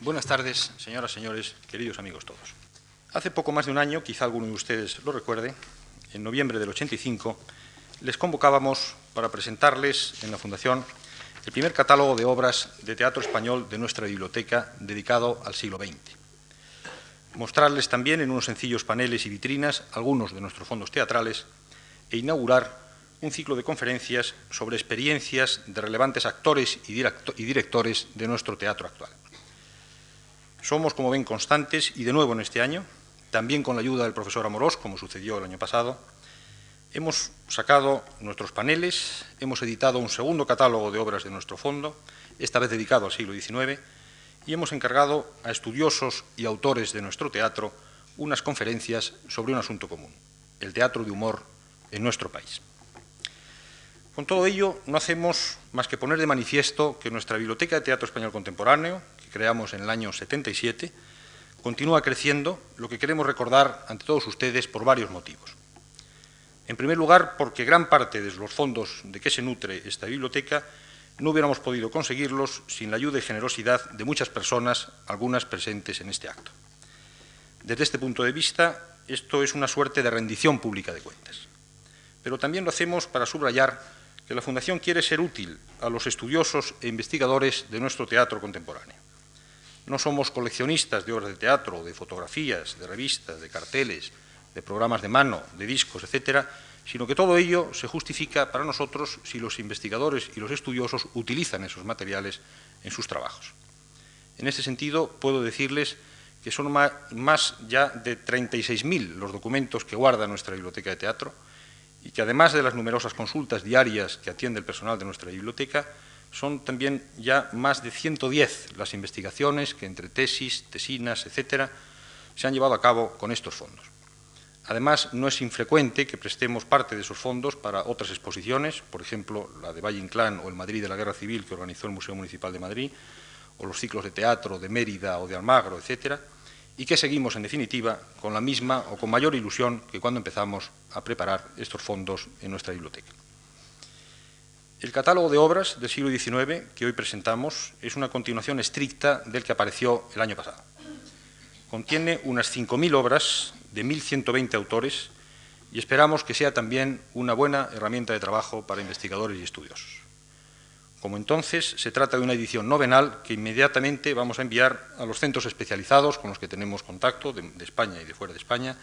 Buenas tardes, señoras, señores, queridos amigos todos. Hace poco más de un año, quizá alguno de ustedes lo recuerde, en noviembre del 85, les convocábamos para presentarles en la Fundación el primer catálogo de obras de teatro español de nuestra biblioteca dedicado al siglo XX. Mostrarles también en unos sencillos paneles y vitrinas algunos de nuestros fondos teatrales e inaugurar un ciclo de conferencias sobre experiencias de relevantes actores y, directores de nuestro teatro actual. Somos, como ven, constantes y de nuevo en este año, también con la ayuda del profesor Amorós, como sucedió el año pasado, hemos sacado nuestros paneles, hemos editado un segundo catálogo de obras de nuestro fondo, esta vez dedicado al siglo XIX, y hemos encargado a estudiosos y autores de nuestro teatro unas conferencias sobre un asunto común, el teatro de humor en nuestro país. Con todo ello, no hacemos más que poner de manifiesto que nuestra Biblioteca de Teatro Español Contemporáneo, creamos en el año 77, continúa creciendo, lo que queremos recordar ante todos ustedes por varios motivos. En primer lugar, porque gran parte de los fondos de que se nutre esta biblioteca no hubiéramos podido conseguirlos sin la ayuda y generosidad de muchas personas, algunas presentes en este acto. Desde este punto de vista, esto es una suerte de rendición pública de cuentas. Pero también lo hacemos para subrayar que la Fundación quiere ser útil a los estudiosos e investigadores de nuestro teatro contemporáneo. No somos coleccionistas de obras de teatro, de fotografías, de revistas, de carteles, de programas de mano, de discos, etcétera, sino que todo ello se justifica para nosotros si los investigadores y los estudiosos utilizan esos materiales en sus trabajos. En este sentido, puedo decirles que son más ya de 36.000 los documentos que guarda nuestra biblioteca de teatro, y que además de las numerosas consultas diarias que atiende el personal de nuestra biblioteca, son también ya más de 110 las investigaciones que entre tesis, tesinas, etcétera, se han llevado a cabo con estos fondos. Además, no es infrecuente que prestemos parte de esos fondos para otras exposiciones, por ejemplo, la de Valle Inclán o el Madrid de la Guerra Civil que organizó el Museo Municipal de Madrid, o los ciclos de teatro de Mérida o de Almagro, etcétera, y que seguimos, en definitiva, con la misma o con mayor ilusión que cuando empezamos a preparar estos fondos en nuestra biblioteca. El catálogo de obras del siglo XIX que hoy presentamos es una continuación estricta del que apareció el año pasado. Contiene unas 5.000 obras de 1.120 autores y esperamos que sea también una buena herramienta de trabajo para investigadores y estudiosos. Como entonces, se trata de una edición novenal que inmediatamente vamos a enviar a los centros especializados con los que tenemos contacto de, España y de fuera de España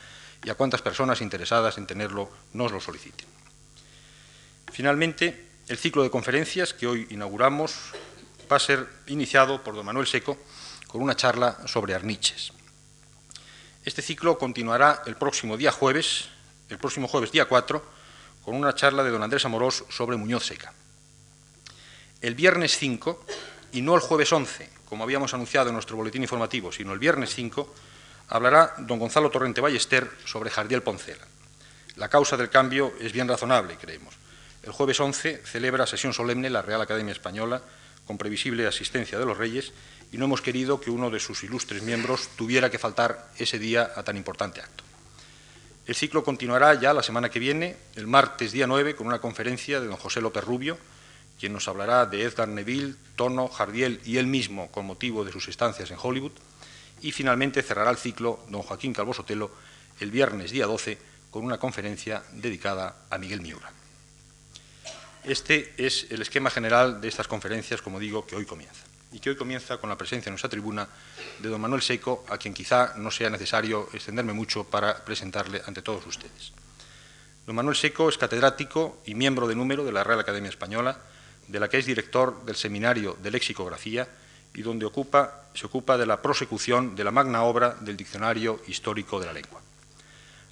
y a cuantas personas interesadas en tenerlo nos lo soliciten. Finalmente, el ciclo de conferencias que hoy inauguramos va a ser iniciado por don Manuel Seco con una charla sobre arniches. Este ciclo continuará el próximo día jueves, el próximo jueves día 4, con una charla de don Andrés Amorós sobre Muñoz Seca el viernes 5 y no el jueves 11, como habíamos anunciado en nuestro boletín informativo, sino el viernes 5, hablará don Gonzalo Torrente Ballester sobre Jardiel Poncela. La causa del cambio es bien razonable, creemos. El jueves 11 celebra sesión solemne la Real Academia Española con previsible asistencia de los reyes y no hemos querido que uno de sus ilustres miembros tuviera que faltar ese día a tan importante acto. El ciclo continuará ya la semana que viene, el martes día 9, con una conferencia de don José López Rubio, quien nos hablará de Edgar Neville, Tono, Jardiel y él mismo con motivo de sus estancias en Hollywood. Y finalmente cerrará el ciclo don Joaquín Calvo Sotelo el viernes día 12 con una conferencia dedicada a Miguel Miura. Este es el esquema general de estas conferencias, como digo, que hoy comienza. Y que hoy comienza con la presencia en nuestra tribuna de don Manuel Seco, a quien quizá no sea necesario extenderme mucho para presentarle ante todos ustedes. Don Manuel Seco es catedrático y miembro de número de la Real Academia Española, de la que es director del Seminario de Lexicografía y donde se ocupa de la prosecución de la magna obra del Diccionario Histórico de la Lengua.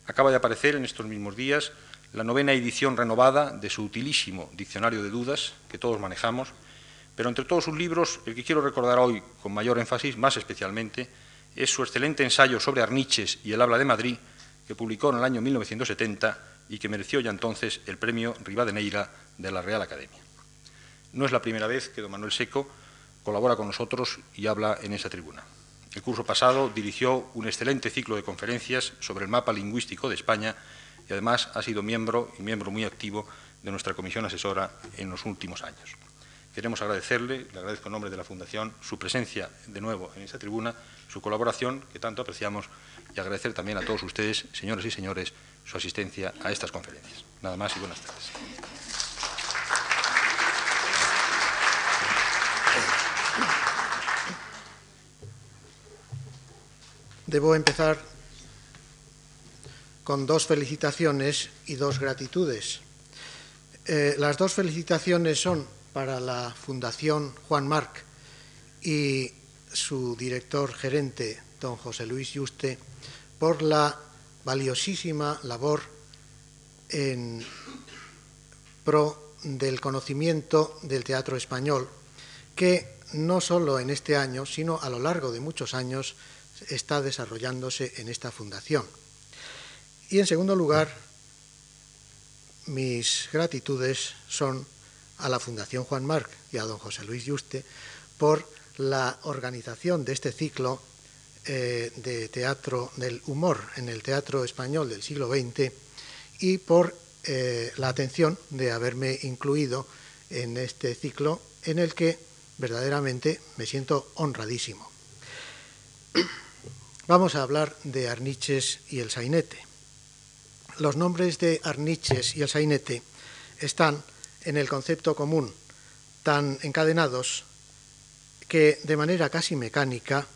Acaba de aparecer en estos mismos días la novena edición renovada de su utilísimo Diccionario de Dudas, que todos manejamos, pero entre todos sus libros, el que quiero recordar hoy con mayor énfasis, más especialmente, es su excelente ensayo sobre Arniches y el habla de Madrid, que publicó en el año 1970 y que mereció ya entonces el premio Rivadeneira de la Real Academia. No es la primera vez que don Manuel Seco colabora con nosotros y habla en esa tribuna. El curso pasado dirigió un excelente ciclo de conferencias sobre el mapa lingüístico de España y además ha sido miembro y miembro muy activo de nuestra comisión asesora en los últimos años. queremos agradecerle, le agradezco en nombre de la Fundación, su presencia de nuevo en esta tribuna, su colaboración, que tanto apreciamos, y agradecer también a todos ustedes, señoras y señores, su asistencia a estas conferencias. Nada más y buenas tardes. Debo empezar con dos felicitaciones y dos gratitudes. Eh, las dos felicitaciones son para la Fundación Juan Marc y su director gerente, don José Luis Yuste, por la valiosísima labor en pro del conocimiento del teatro español, que no solo en este año, sino a lo largo de muchos años está desarrollándose en esta fundación. Y en segundo lugar, mis gratitudes son a la Fundación Juan Marc y a don José Luis Yuste por la organización de este ciclo eh, de teatro del humor en el teatro español del siglo XX y por eh, la atención de haberme incluido en este ciclo en el que verdaderamente me siento honradísimo. Vamos a hablar de Arniches y el sainete. Los nombres de Arniches y el sainete están en el concepto común, tan encadenados que de manera casi mecánica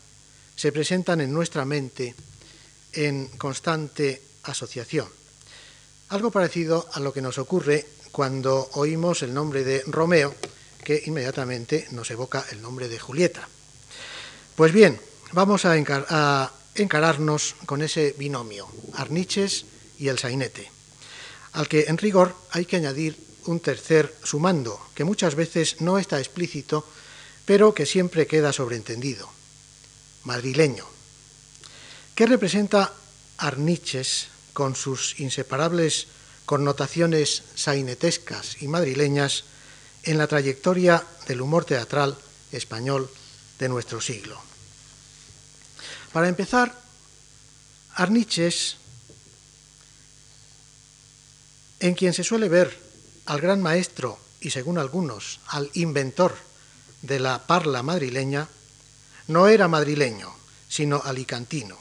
se presentan en nuestra mente en constante asociación. Algo parecido a lo que nos ocurre cuando oímos el nombre de Romeo, que inmediatamente nos evoca el nombre de Julieta. Pues bien, vamos a, encararnos con ese binomio, Arniches y el sainete, al que en rigor hay que añadir un tercer sumando, que muchas veces no está explícito, pero que siempre queda sobreentendido, madrileño. ¿Qué representa Arniches con sus inseparables connotaciones sainetescas y madrileñas en la trayectoria del humor teatral español de nuestro siglo? Para empezar, Arniches, en quien se suele ver al gran maestro y, según algunos, al inventor de la parla madrileña, no era madrileño, sino alicantino.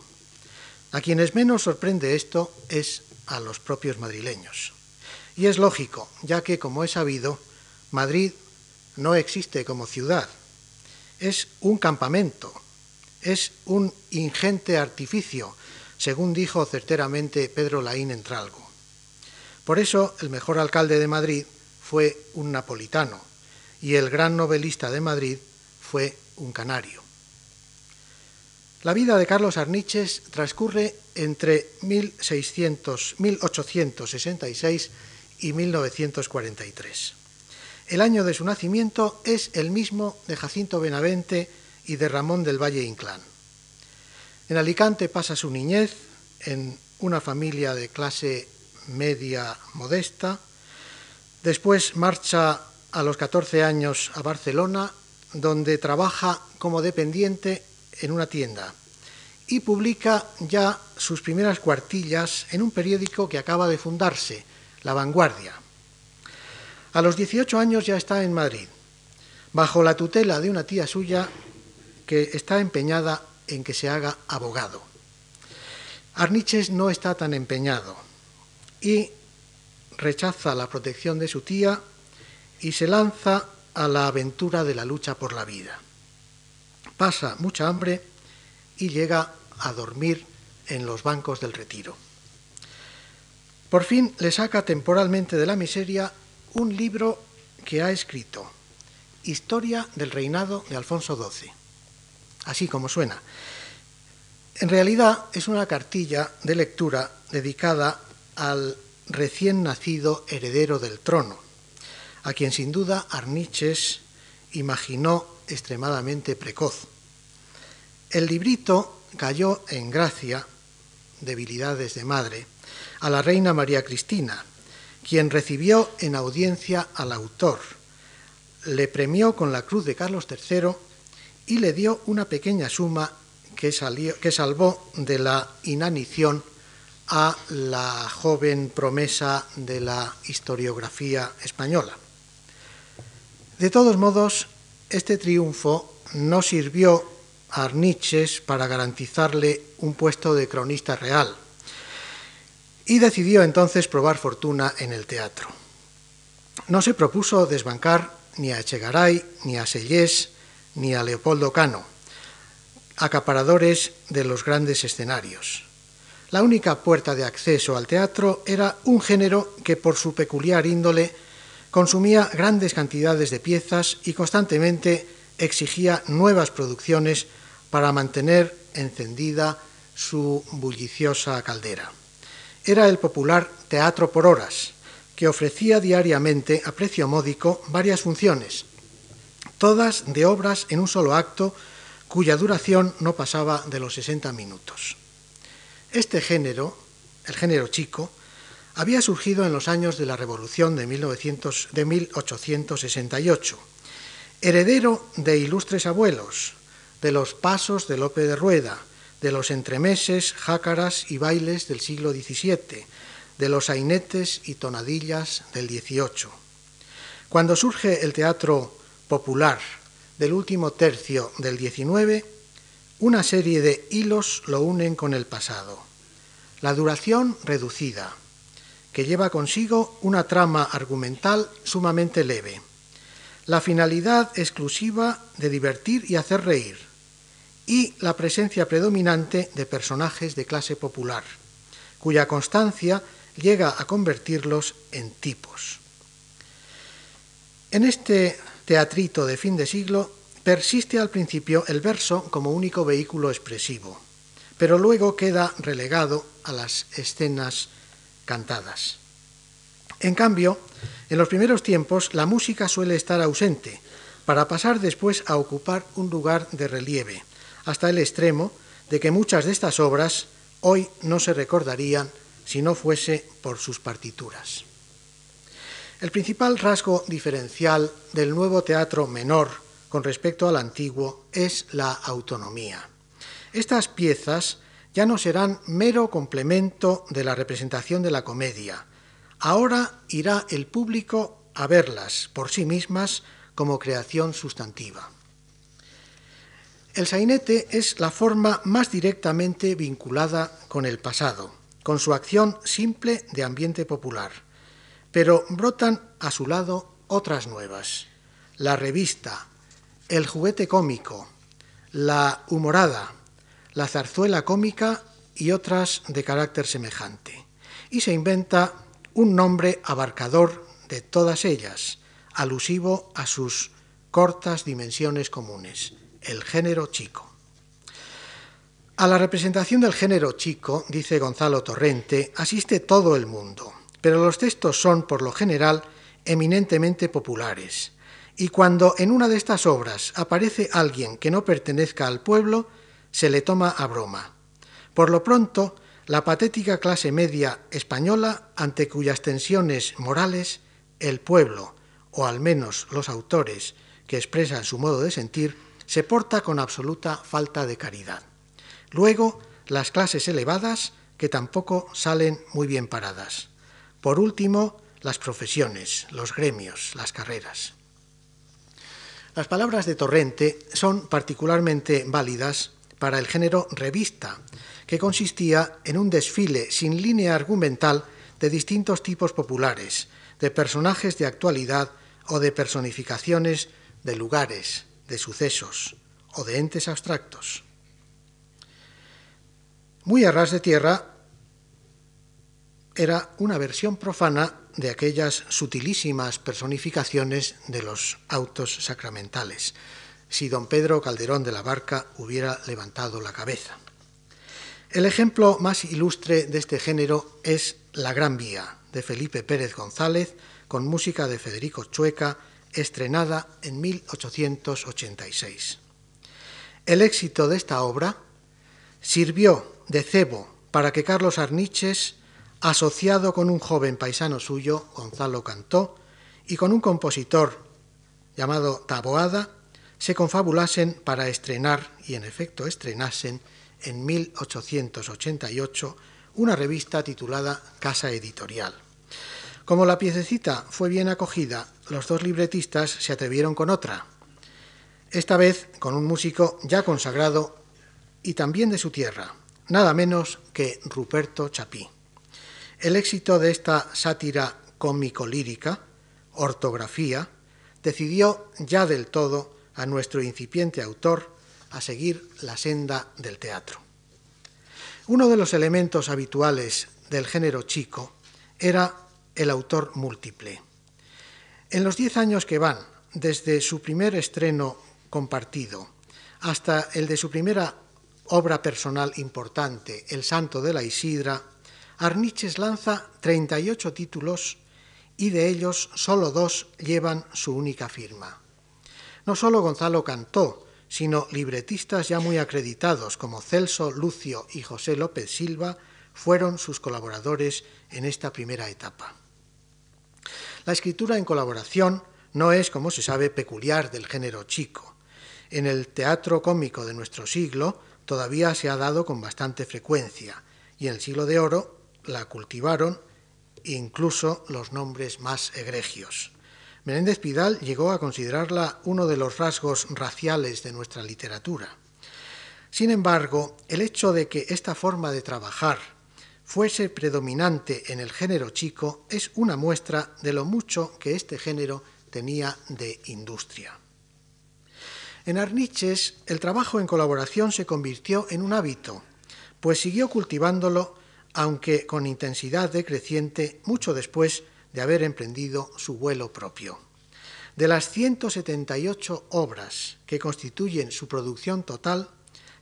A quienes menos sorprende esto es a los propios madrileños. Y es lógico, ya que, como he sabido, Madrid no existe como ciudad. Es un campamento, es un ingente artificio, según dijo certeramente Pedro Laín Entralgo. Por eso el mejor alcalde de Madrid fue un napolitano y el gran novelista de Madrid fue un canario. La vida de Carlos Arniches transcurre entre 1600, 1866 y 1943. El año de su nacimiento es el mismo de Jacinto Benavente y de Ramón del Valle Inclán. En Alicante pasa su niñez en una familia de clase media modesta. Después marcha a los 14 años a Barcelona, donde trabaja como dependiente en una tienda y publica ya sus primeras cuartillas en un periódico que acaba de fundarse, La Vanguardia. A los 18 años ya está en Madrid, bajo la tutela de una tía suya que está empeñada en que se haga abogado. Arniches no está tan empeñado y rechaza la protección de su tía y se lanza a la aventura de la lucha por la vida. Pasa mucha hambre y llega a dormir en los bancos del retiro. Por fin le saca temporalmente de la miseria un libro que ha escrito, Historia del reinado de Alfonso XII, así como suena. En realidad es una cartilla de lectura dedicada al recién nacido heredero del trono, a quien sin duda Arniches imaginó extremadamente precoz. El librito cayó en gracia, debilidades de madre, a la reina María Cristina, quien recibió en audiencia al autor, le premió con la cruz de Carlos III y le dio una pequeña suma que, que salvó de la inanición a la joven promesa de la historiografía española. De todos modos, este triunfo no sirvió a Arniches para garantizarle un puesto de cronista real y decidió entonces probar fortuna en el teatro. No se propuso desbancar ni a Echegaray, ni a Sellés, ni a Leopoldo Cano, acaparadores de los grandes escenarios. La única puerta de acceso al teatro era un género que por su peculiar índole consumía grandes cantidades de piezas y constantemente exigía nuevas producciones para mantener encendida su bulliciosa caldera. Era el popular teatro por horas, que ofrecía diariamente a precio módico varias funciones, todas de obras en un solo acto cuya duración no pasaba de los 60 minutos. Este género, el género chico, había surgido en los años de la Revolución de, 1900, de 1868, heredero de ilustres abuelos, de los pasos de Lope de Rueda, de los entremeses, jácaras y bailes del siglo XVII, de los sainetes y tonadillas del XVIII. Cuando surge el teatro popular del último tercio del XIX, una serie de hilos lo unen con el pasado. La duración reducida, que lleva consigo una trama argumental sumamente leve. La finalidad exclusiva de divertir y hacer reír. Y la presencia predominante de personajes de clase popular, cuya constancia llega a convertirlos en tipos. En este teatrito de fin de siglo persiste al principio el verso como único vehículo expresivo, pero luego queda relegado a las escenas cantadas. En cambio, en los primeros tiempos la música suele estar ausente, para pasar después a ocupar un lugar de relieve, hasta el extremo de que muchas de estas obras hoy no se recordarían si no fuese por sus partituras. El principal rasgo diferencial del nuevo teatro menor con respecto al antiguo es la autonomía. Estas piezas ya no serán mero complemento de la representación de la comedia. Ahora irá el público a verlas por sí mismas como creación sustantiva. El sainete es la forma más directamente vinculada con el pasado con su acción simple de ambiente popular. Pero brotan a su lado otras nuevas. La revista, el juguete cómico, la humorada, la zarzuela cómica y otras de carácter semejante. Y se inventa un nombre abarcador de todas ellas, alusivo a sus cortas dimensiones comunes, el género chico. A la representación del género chico, dice Gonzalo Torrente, asiste todo el mundo, pero los textos son, por lo general, eminentemente populares. Y cuando en una de estas obras aparece alguien que no pertenezca al pueblo, se le toma a broma. Por lo pronto, la patética clase media española, ante cuyas tensiones morales el pueblo, o al menos los autores que expresan su modo de sentir, se porta con absoluta falta de caridad. Luego, las clases elevadas, que tampoco salen muy bien paradas. Por último, las profesiones, los gremios, las carreras. Las palabras de Torrente son particularmente válidas para el género revista, que consistía en un desfile sin línea argumental de distintos tipos populares, de personajes de actualidad o de personificaciones de lugares, de sucesos o de entes abstractos. Muy a ras de tierra era una versión profana de aquellas sutilísimas personificaciones de los autos sacramentales, si don Pedro Calderón de la Barca hubiera levantado la cabeza. El ejemplo más ilustre de este género es La Gran Vía, de Felipe Pérez González, con música de Federico Chueca, estrenada en 1886. El éxito de esta obra sirvió de cebo para que Carlos Arniches, asociado con un joven paisano suyo, Gonzalo Cantó, y con un compositor llamado Taboada, se confabulasen para estrenar, y en efecto estrenasen, en 1888 una revista titulada Casa Editorial. Como la piececita fue bien acogida, los dos libretistas se atrevieron con otra, esta vez con un músico ya consagrado y también de su tierra, nada menos que Ruperto Chapí. El éxito de esta sátira cómico-lírica, ortografía, decidió ya del todo a nuestro incipiente autor a seguir la senda del teatro. Uno de los elementos habituales del género chico era el autor múltiple. En los diez años que van desde su primer estreno compartido hasta el de su primera obra personal importante, El Santo de la Isidra, Arniches lanza 38 títulos y de ellos solo dos llevan su única firma. No solo Gonzalo Cantó, sino libretistas ya muy acreditados como Celso Lucio y José López Silva fueron sus colaboradores en esta primera etapa. La escritura en colaboración no es, como se sabe, peculiar del género chico. En el teatro cómico de nuestro siglo todavía se ha dado con bastante frecuencia y en el siglo de oro la cultivaron incluso los nombres más egregios. Menéndez Pidal llegó a considerarla uno de los rasgos raciales de nuestra literatura. Sin embargo, el hecho de que esta forma de trabajar fuese predominante en el género chico es una muestra de lo mucho que este género tenía de industria. En Arniches el trabajo en colaboración se convirtió en un hábito, pues siguió cultivándolo, aunque con intensidad decreciente, mucho después de haber emprendido su vuelo propio. De las 178 obras que constituyen su producción total,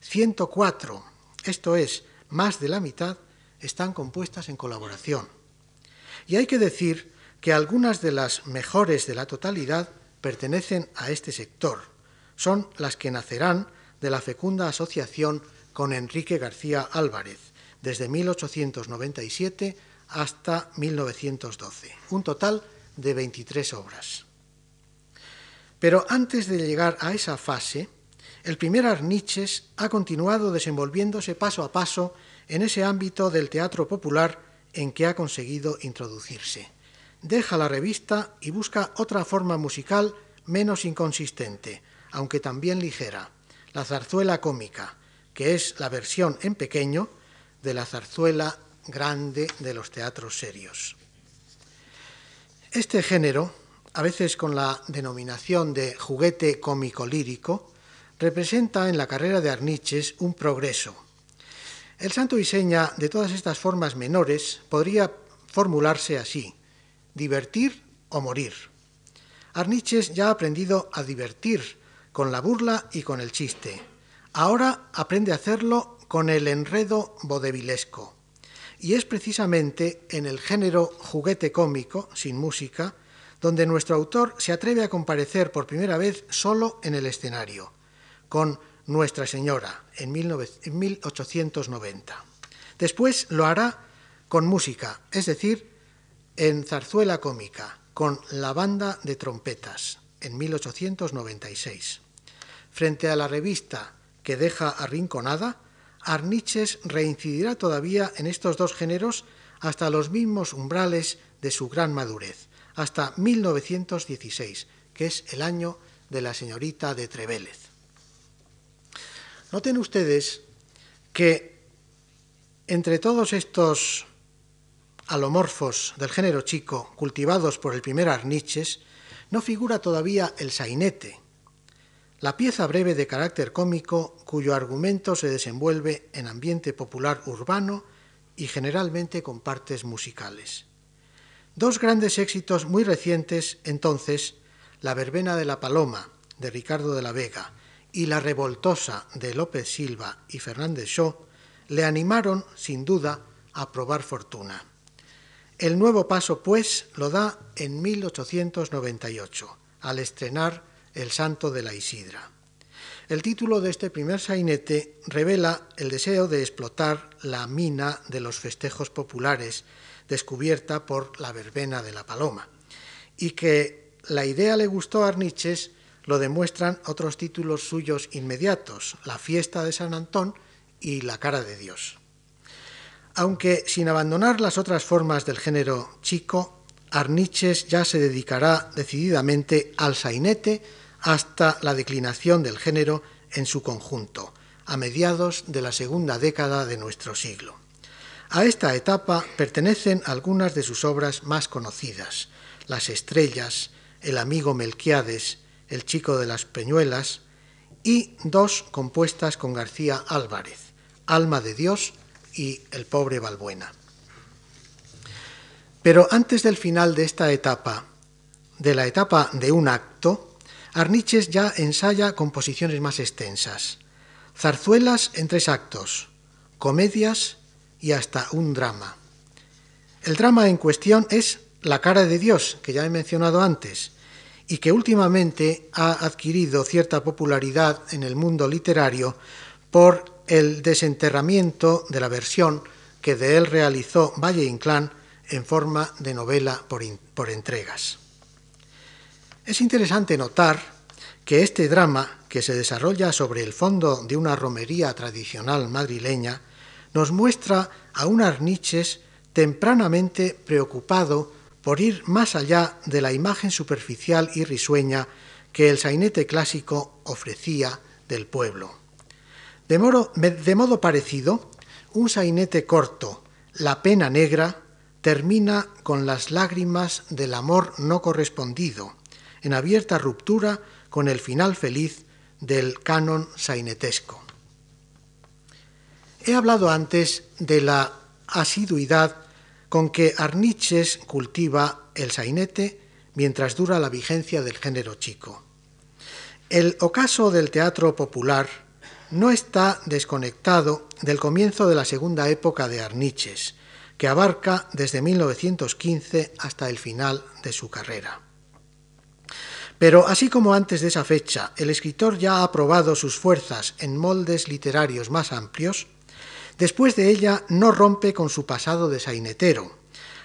104, esto es, más de la mitad, están compuestas en colaboración. Y hay que decir que algunas de las mejores de la totalidad pertenecen a este sector. Son las que nacerán de la fecunda asociación con Enrique García Álvarez, desde 1897 hasta 1912, un total de 23 obras. Pero antes de llegar a esa fase, el primer Arniches ha continuado desenvolviéndose paso a paso en ese ámbito del teatro popular en que ha conseguido introducirse. Deja la revista y busca otra forma musical menos inconsistente, aunque también ligera, la zarzuela cómica, que es la versión en pequeño de la zarzuela grande de los teatros serios. Este género, a veces con la denominación de juguete cómico lírico, representa en la carrera de Arniches un progreso, el santo y seña de todas estas formas menores podría formularse así, divertir o morir. Arniches ya ha aprendido a divertir con la burla y con el chiste. Ahora aprende a hacerlo con el enredo vodevilesco. Y es precisamente en el género juguete cómico, sin música, donde nuestro autor se atreve a comparecer por primera vez solo en el escenario, con nuestra Señora en, 1890. Después lo hará con música, es decir, en zarzuela cómica, con la banda de trompetas en 1896. Frente a la revista que deja arrinconada, Arniches reincidirá todavía en estos dos géneros hasta los mismos umbrales de su gran madurez, hasta 1916, que es el año de la señorita de Trevélez. Noten ustedes que entre todos estos alomorfos del género chico cultivados por el primer Arniches, no figura todavía el sainete, la pieza breve de carácter cómico cuyo argumento se desenvuelve en ambiente popular urbano y generalmente con partes musicales. Dos grandes éxitos muy recientes entonces, La verbena de la paloma de Ricardo de la Vega y la revoltosa de López Silva y Fernández Shaw le animaron, sin duda, a probar fortuna. El nuevo paso, pues, lo da en 1898, al estrenar El Santo de la Isidra. El título de este primer sainete revela el deseo de explotar la mina de los festejos populares descubierta por la verbena de la paloma, y que la idea le gustó a Arniches lo demuestran otros títulos suyos inmediatos, La fiesta de San Antón y La cara de Dios. Aunque sin abandonar las otras formas del género chico, Arniches ya se dedicará decididamente al sainete hasta la declinación del género en su conjunto, a mediados de la segunda década de nuestro siglo. A esta etapa pertenecen algunas de sus obras más conocidas, Las estrellas, El amigo Melquiades, El chico de las peñuelas, y dos compuestas con García Álvarez, Alma de Dios y El pobre Balbuena. Pero antes del final de esta etapa, de la etapa de un acto, Arniches ya ensaya composiciones más extensas, zarzuelas en tres actos, comedias y hasta un drama. El drama en cuestión es La cara de Dios, que ya he mencionado antes, y que últimamente ha adquirido cierta popularidad en el mundo literario por el desenterramiento de la versión que de él realizó Valle Inclán en forma de novela por, por entregas. Es interesante notar que este drama, que se desarrolla sobre el fondo de una romería tradicional madrileña, nos muestra a un Arniches tempranamente preocupado por ir más allá de la imagen superficial y risueña que el sainete clásico ofrecía del pueblo. De modo, de modo parecido, un sainete corto, La pena negra, termina con las lágrimas del amor no correspondido, en abierta ruptura con el final feliz del canon sainetesco. He hablado antes de la asiduidad con que Arniches cultiva el sainete mientras dura la vigencia del género chico. El ocaso del teatro popular no está desconectado del comienzo de la segunda época de Arniches, que abarca desde 1915 hasta el final de su carrera. Pero así como antes de esa fecha el escritor ya ha probado sus fuerzas en moldes literarios más amplios, después de ella no rompe con su pasado de sainetero,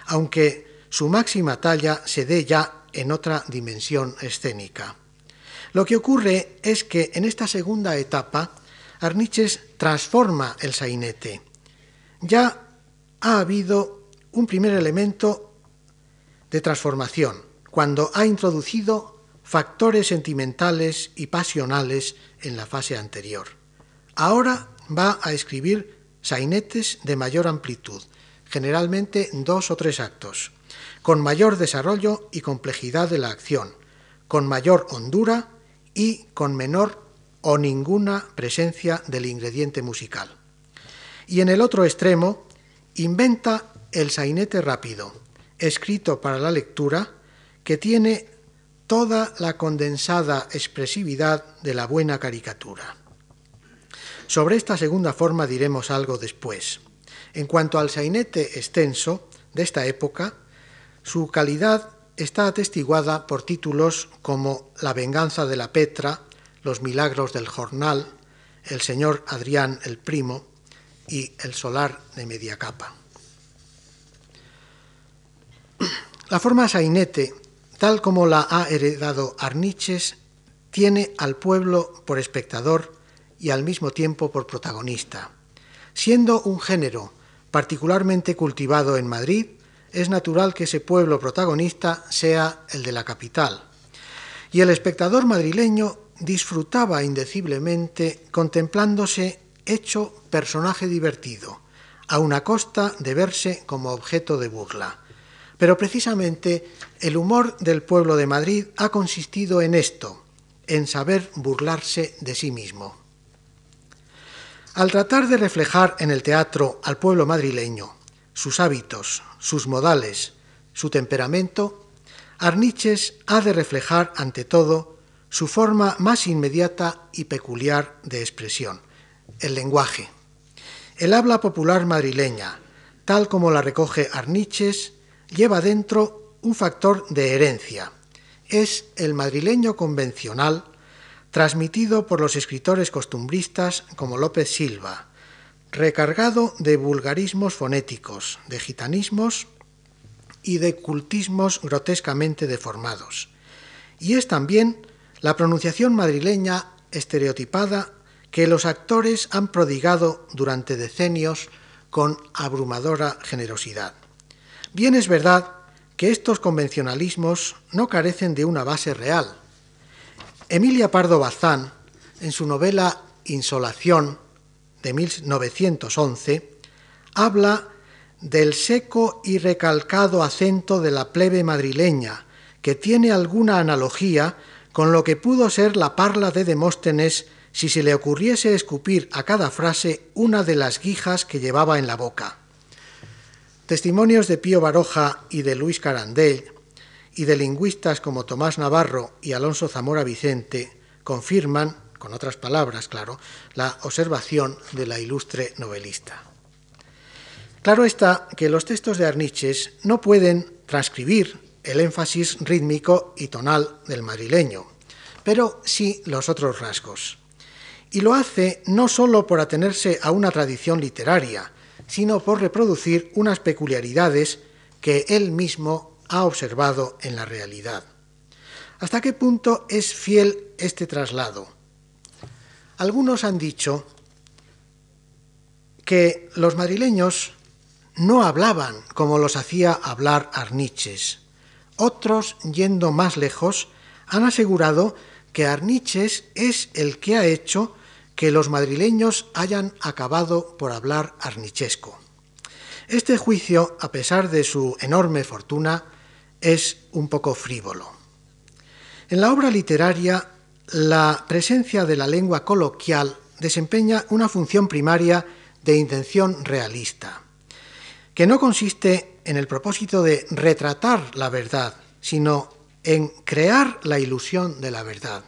aunque su máxima talla se dé ya en otra dimensión escénica. Lo que ocurre es que en esta segunda etapa Arniches transforma el sainete. Ya ha habido un primer elemento de transformación, cuando ha introducido factores sentimentales y pasionales en la fase anterior. Ahora va a escribir sainetes de mayor amplitud, generalmente dos o tres actos, con mayor desarrollo y complejidad de la acción, con mayor hondura y con menor o ninguna presencia del ingrediente musical. Y en el otro extremo, inventa el sainete rápido, escrito para la lectura, que tiene toda la condensada expresividad de la buena caricatura. Sobre esta segunda forma diremos algo después. En cuanto al sainete extenso de esta época, su calidad está atestiguada por títulos como La venganza de la Petra, Los milagros del jornal, El señor Adrián el Primo, y el solar de media capa. La forma sainete, tal como la ha heredado Arniches, tiene al pueblo por espectador y al mismo tiempo por protagonista. Siendo un género particularmente cultivado en Madrid, es natural que ese pueblo protagonista sea el de la capital. Y el espectador madrileño disfrutaba indeciblemente contemplándose hecho personaje divertido, a una costa de verse como objeto de burla. Pero precisamente el humor del pueblo de Madrid ha consistido en esto, en saber burlarse de sí mismo. Al tratar de reflejar en el teatro al pueblo madrileño, sus hábitos, sus modales, su temperamento, Arniches ha de reflejar ante todo su forma más inmediata y peculiar de expresión, el lenguaje. El habla popular madrileña, tal como la recoge Arniches, lleva dentro un factor de herencia. Es el madrileño convencional transmitido por los escritores costumbristas como López Silva, recargado de vulgarismos fonéticos, de gitanismos y de cultismos grotescamente deformados. Y es también la pronunciación madrileña estereotipada que los actores han prodigado durante decenios con abrumadora generosidad. Bien es verdad que estos convencionalismos no carecen de una base real. Emilia Pardo Bazán, en su novela Insolación de 1911, habla del seco y recalcado acento de la plebe madrileña, que tiene alguna analogía con lo que pudo ser la parla de Demóstenes si se le ocurriese escupir a cada frase una de las guijas que llevaba en la boca. Testimonios de Pío Baroja y de Luis Carandell, y de lingüistas como Tomás Navarro y Alonso Zamora Vicente, confirman, con otras palabras, claro, la observación de la ilustre novelista. Claro está que los textos de Arniches no pueden transcribir el énfasis rítmico y tonal del madrileño, pero sí los otros rasgos y lo hace no sólo por atenerse a una tradición literaria, sino por reproducir unas peculiaridades que él mismo ha observado en la realidad. ¿Hasta qué punto es fiel este traslado? Algunos han dicho que los madrileños no hablaban como los hacía hablar Arniches. Otros, yendo más lejos, han asegurado que Arniches es el que ha hecho que los madrileños hayan acabado por hablar arnichesco. Este juicio, a pesar de su enorme fortuna, es un poco frívolo. En la obra literaria, la presencia de la lengua coloquial desempeña una función primaria de intención realista, que no consiste en el propósito de retratar la verdad, sino en crear la ilusión de la verdad.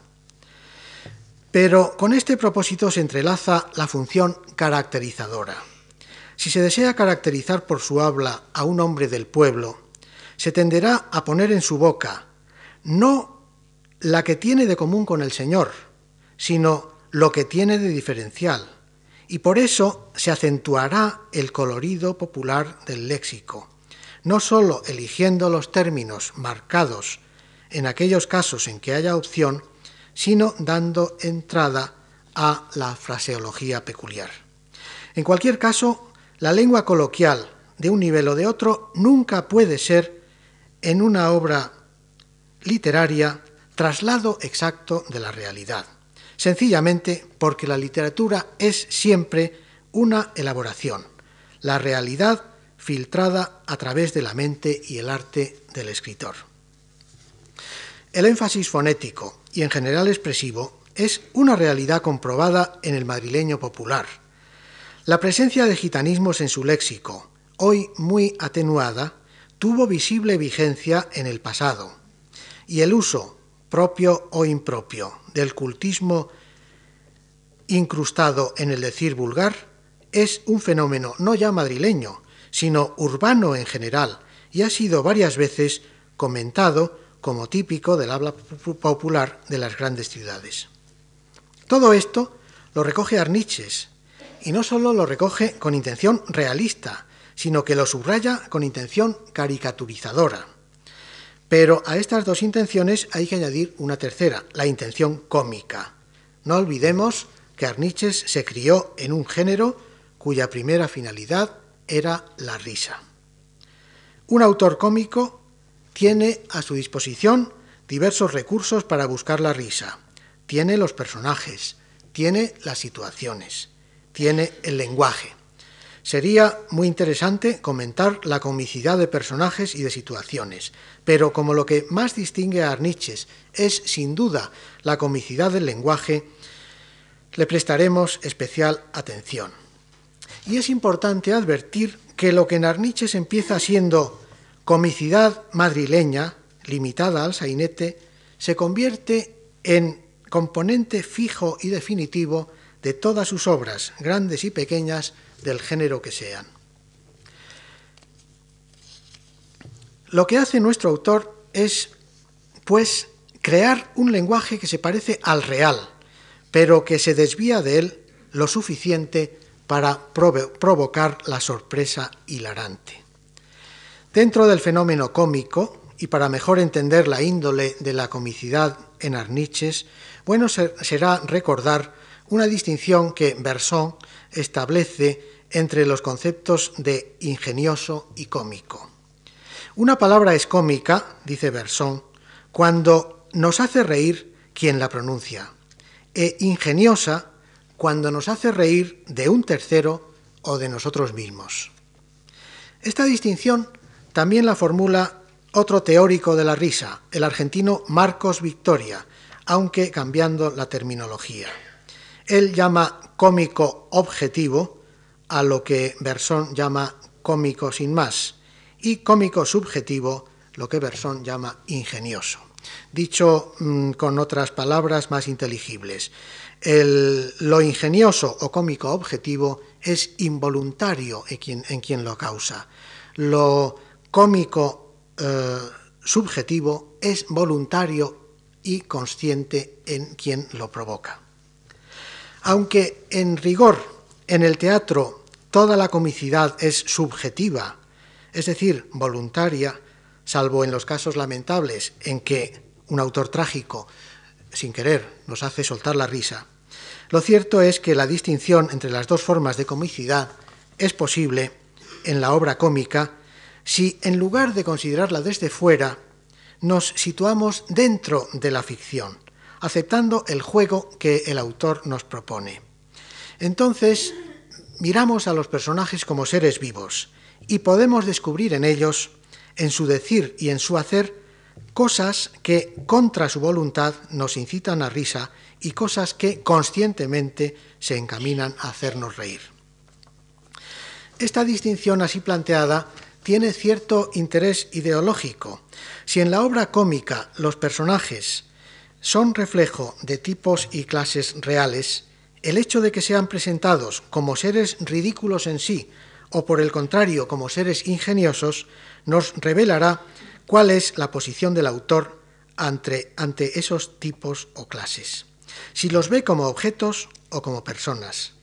Pero con este propósito se entrelaza la función caracterizadora. Si se desea caracterizar por su habla a un hombre del pueblo, se tenderá a poner en su boca no la que tiene de común con el Señor, sino lo que tiene de diferencial, y por eso se acentuará el colorido popular del léxico, no sólo eligiendo los términos marcados en aquellos casos en que haya opción, sino dando entrada a la fraseología peculiar. En cualquier caso, la lengua coloquial de un nivel o de otro nunca puede ser en una obra literaria traslado exacto de la realidad, sencillamente porque la literatura es siempre una elaboración, la realidad filtrada a través de la mente y el arte del escritor. El énfasis fonético y en general expresivo es una realidad comprobada en el madrileño popular. La presencia de gitanismos en su léxico, hoy muy atenuada, tuvo visible vigencia en el pasado, y el uso, propio o impropio, del cultismo incrustado en el decir vulgar es un fenómeno no ya madrileño, sino urbano en general, y ha sido varias veces comentado como típico del habla popular de las grandes ciudades. Todo esto lo recoge Arniches, y no solo lo recoge con intención realista, sino que lo subraya con intención caricaturizadora. Pero a estas dos intenciones hay que añadir una tercera, la intención cómica. No olvidemos que Arniches se crió en un género cuya primera finalidad era la risa. Un autor cómico tiene a su disposición diversos recursos para buscar la risa. Tiene los personajes, tiene las situaciones, tiene el lenguaje. Sería muy interesante comentar la comicidad de personajes y de situaciones, pero como lo que más distingue a Arniches es sin duda la comicidad del lenguaje, le prestaremos especial atención. Y es importante advertir que lo que en Arniches empieza siendo comicidad madrileña, limitada al sainete, se convierte en componente fijo y definitivo de todas sus obras, grandes y pequeñas, del género que sean. Lo que hace nuestro autor es, pues, crear un lenguaje que se parece al real, pero que se desvía de él lo suficiente para provocar la sorpresa hilarante. Dentro del fenómeno cómico, y para mejor entender la índole de la comicidad en Arniches, bueno será recordar una distinción que Berson establece entre los conceptos de ingenioso y cómico. Una palabra es cómica, dice Bersón, cuando nos hace reír quien la pronuncia, e ingeniosa cuando nos hace reír de un tercero o de nosotros mismos. Esta distinción también la formula otro teórico de la risa, el argentino Marcos Victoria, aunque cambiando la terminología. Él llama cómico objetivo a lo que Bersón llama cómico sin más y cómico subjetivo lo que Bersón llama ingenioso. Dicho mm, con otras palabras más inteligibles, lo ingenioso o cómico objetivo es involuntario en quien, en quien lo causa. Lo cómico eh, subjetivo es voluntario y consciente en quien lo provoca. Aunque en rigor en el teatro toda la comicidad es subjetiva, es decir, voluntaria, salvo en los casos lamentables en que un autor trágico, sin querer, nos hace soltar la risa, lo cierto es que la distinción entre las dos formas de comicidad es posible en la obra cómica si, en lugar de considerarla desde fuera, nos situamos dentro de la ficción, aceptando el juego que el autor nos propone. Entonces, miramos a los personajes como seres vivos y podemos descubrir en ellos, en su decir y en su hacer, cosas que contra su voluntad nos incitan a risa y cosas que conscientemente se encaminan a hacernos reír. Esta distinción así planteada tiene cierto interés ideológico. Si en la obra cómica los personajes son reflejo de tipos y clases reales, el hecho de que sean presentados como seres ridículos en sí o por el contrario como seres ingeniosos nos revelará cuál es la posición del autor ante, esos tipos o clases. Si los ve como objetos o como personas.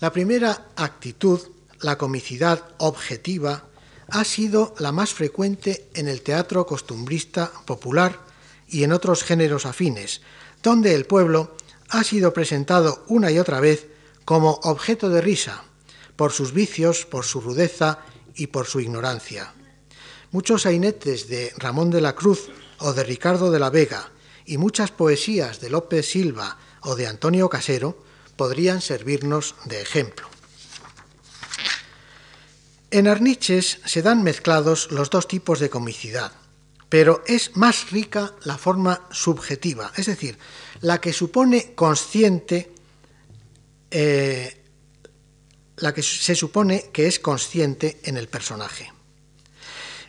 La primera actitud, la comicidad objetiva, ha sido la más frecuente en el teatro costumbrista popular y en otros géneros afines, donde el pueblo ha sido presentado una y otra vez como objeto de risa, por sus vicios, por su rudeza y por su ignorancia. Muchos sainetes de Ramón de la Cruz o de Ricardo de la Vega y muchas poesías de López Silva o de Antonio Casero podrían servirnos de ejemplo. En Arniches se dan mezclados los dos tipos de comicidad, pero es más rica la forma subjetiva, es decir, la que supone consciente, eh, la que se supone que es consciente en el personaje.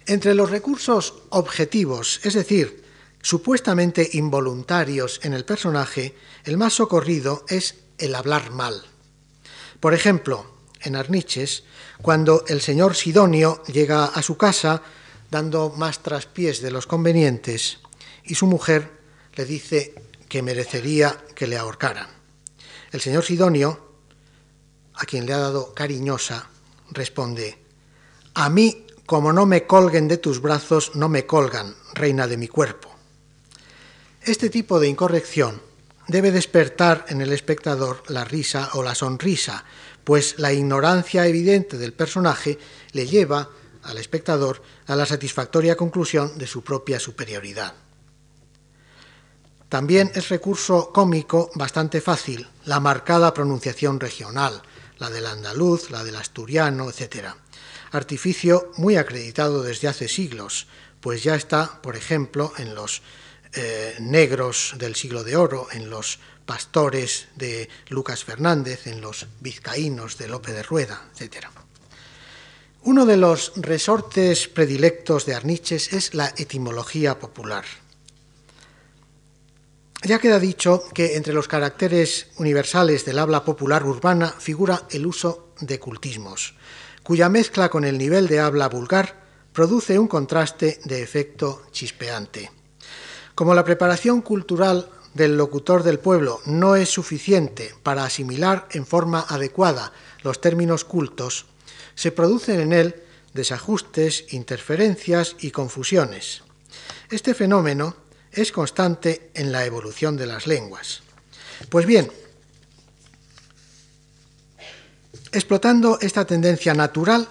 Entre los recursos objetivos, es decir, supuestamente involuntarios en el personaje, el más socorrido es el hablar mal. Por ejemplo, en Arniches, cuando el señor Sidonio llega a su casa dando más traspiés de los convenientes y su mujer le dice que merecería que le ahorcaran. El señor Sidonio, a quien le ha dado cariñosa, responde, a mí, como no me colguen de tus brazos, no me colgan, reina de mi cuerpo. Este tipo de incorrección debe despertar en el espectador la risa o la sonrisa, pues la ignorancia evidente del personaje le lleva al espectador a la satisfactoria conclusión de su propia superioridad. También es recurso cómico bastante fácil la marcada pronunciación regional, la del andaluz, la del asturiano, etc. Artificio muy acreditado desde hace siglos, pues ya está, por ejemplo, en los eh, negros del siglo de oro, en los pastores de Lucas Fernández, en los vizcaínos de Lope de Rueda, etc. Uno de los resortes predilectos de Arniches es la etimología popular. Ya queda dicho que entre los caracteres universales del habla popular urbana figura el uso de cultismos, cuya mezcla con el nivel de habla vulgar produce un contraste de efecto chispeante. Como la preparación cultural del locutor del pueblo no es suficiente para asimilar en forma adecuada los términos cultos, se producen en él desajustes, interferencias y confusiones. Este fenómeno es constante en la evolución de las lenguas. Pues bien, explotando esta tendencia natural,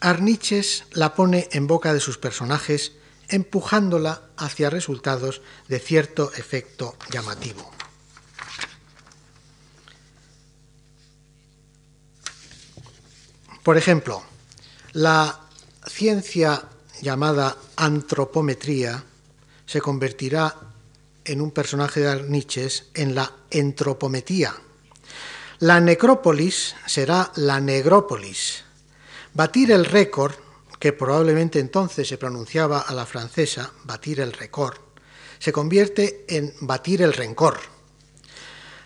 Arniches la pone en boca de sus personajes, empujándola hacia resultados de cierto efecto llamativo. Por ejemplo, la ciencia llamada antropometría se convertirá en un personaje de Arniches en la entropometía. La necrópolis será la negrópolis. Batir el récord, que probablemente entonces se pronunciaba a la francesa, batir el récord, se convierte en batir el rencor.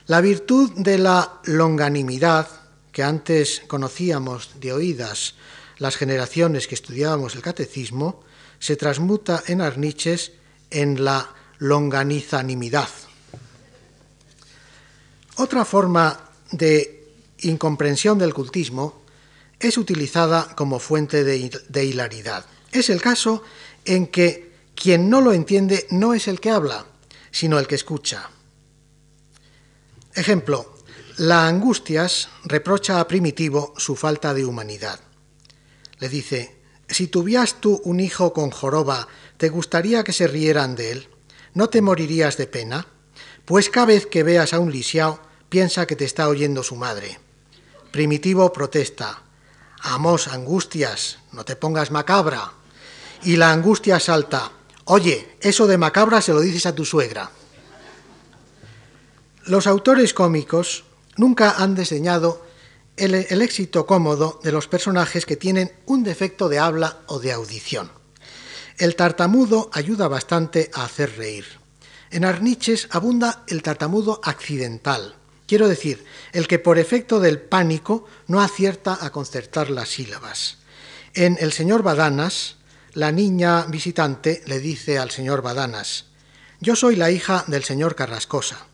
La virtud de la longanimidad, que antes conocíamos de oídas las generaciones que estudiábamos el catecismo, se transmuta en Arniches en la longanizanimidad. Otra forma de incomprensión del cultismo es utilizada como fuente de, hilaridad. Es el caso en que quien no lo entiende no es el que habla, sino el que escucha. Ejemplo, la Angustias reprocha a Primitivo su falta de humanidad. Le dice, si tuvieras tú un hijo con joroba, ¿te gustaría que se rieran de él? ¿No te morirías de pena? Pues cada vez que veas a un lisiao, piensa que te está oyendo su madre. Primitivo protesta, Amos, angustias, no te pongas macabra. Y la angustia salta, oye, eso de macabra se lo dices a tu suegra. Los autores cómicos nunca han diseñado el, el, éxito cómodo de los personajes que tienen un defecto de habla o de audición. El tartamudo ayuda bastante a hacer reír. En Arniches abunda el tartamudo accidental, quiero decir, el que por efecto del pánico no acierta a concertar las sílabas. En El señor Badanas, la niña visitante le dice al señor Badanas, yo soy la hija del señor Carrascosa.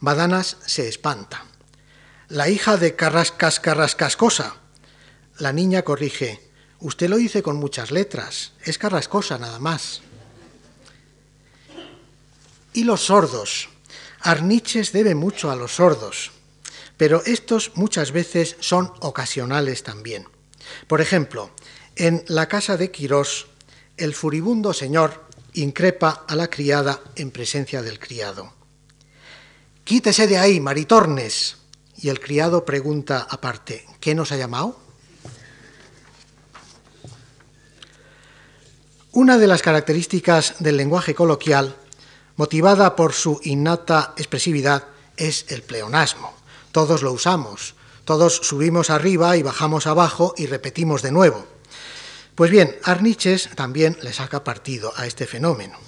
Badanas se espanta. La hija de Carrascas Carrascascosa. La niña corrige, usted lo dice con muchas letras, es Carrascosa nada más. Y los sordos. Arniches debe mucho a los sordos, pero estos muchas veces son ocasionales también. Por ejemplo, en la casa de Quirós, el furibundo señor increpa a la criada en presencia del criado. Quítese de ahí, maritornes. Y el criado pregunta aparte, ¿qué nos ha llamado? Una de las características del lenguaje coloquial, motivada por su innata expresividad, es el pleonasmo. Todos lo usamos, todos subimos arriba y bajamos abajo y repetimos de nuevo. Pues bien, Arniches también le saca partido a este fenómeno.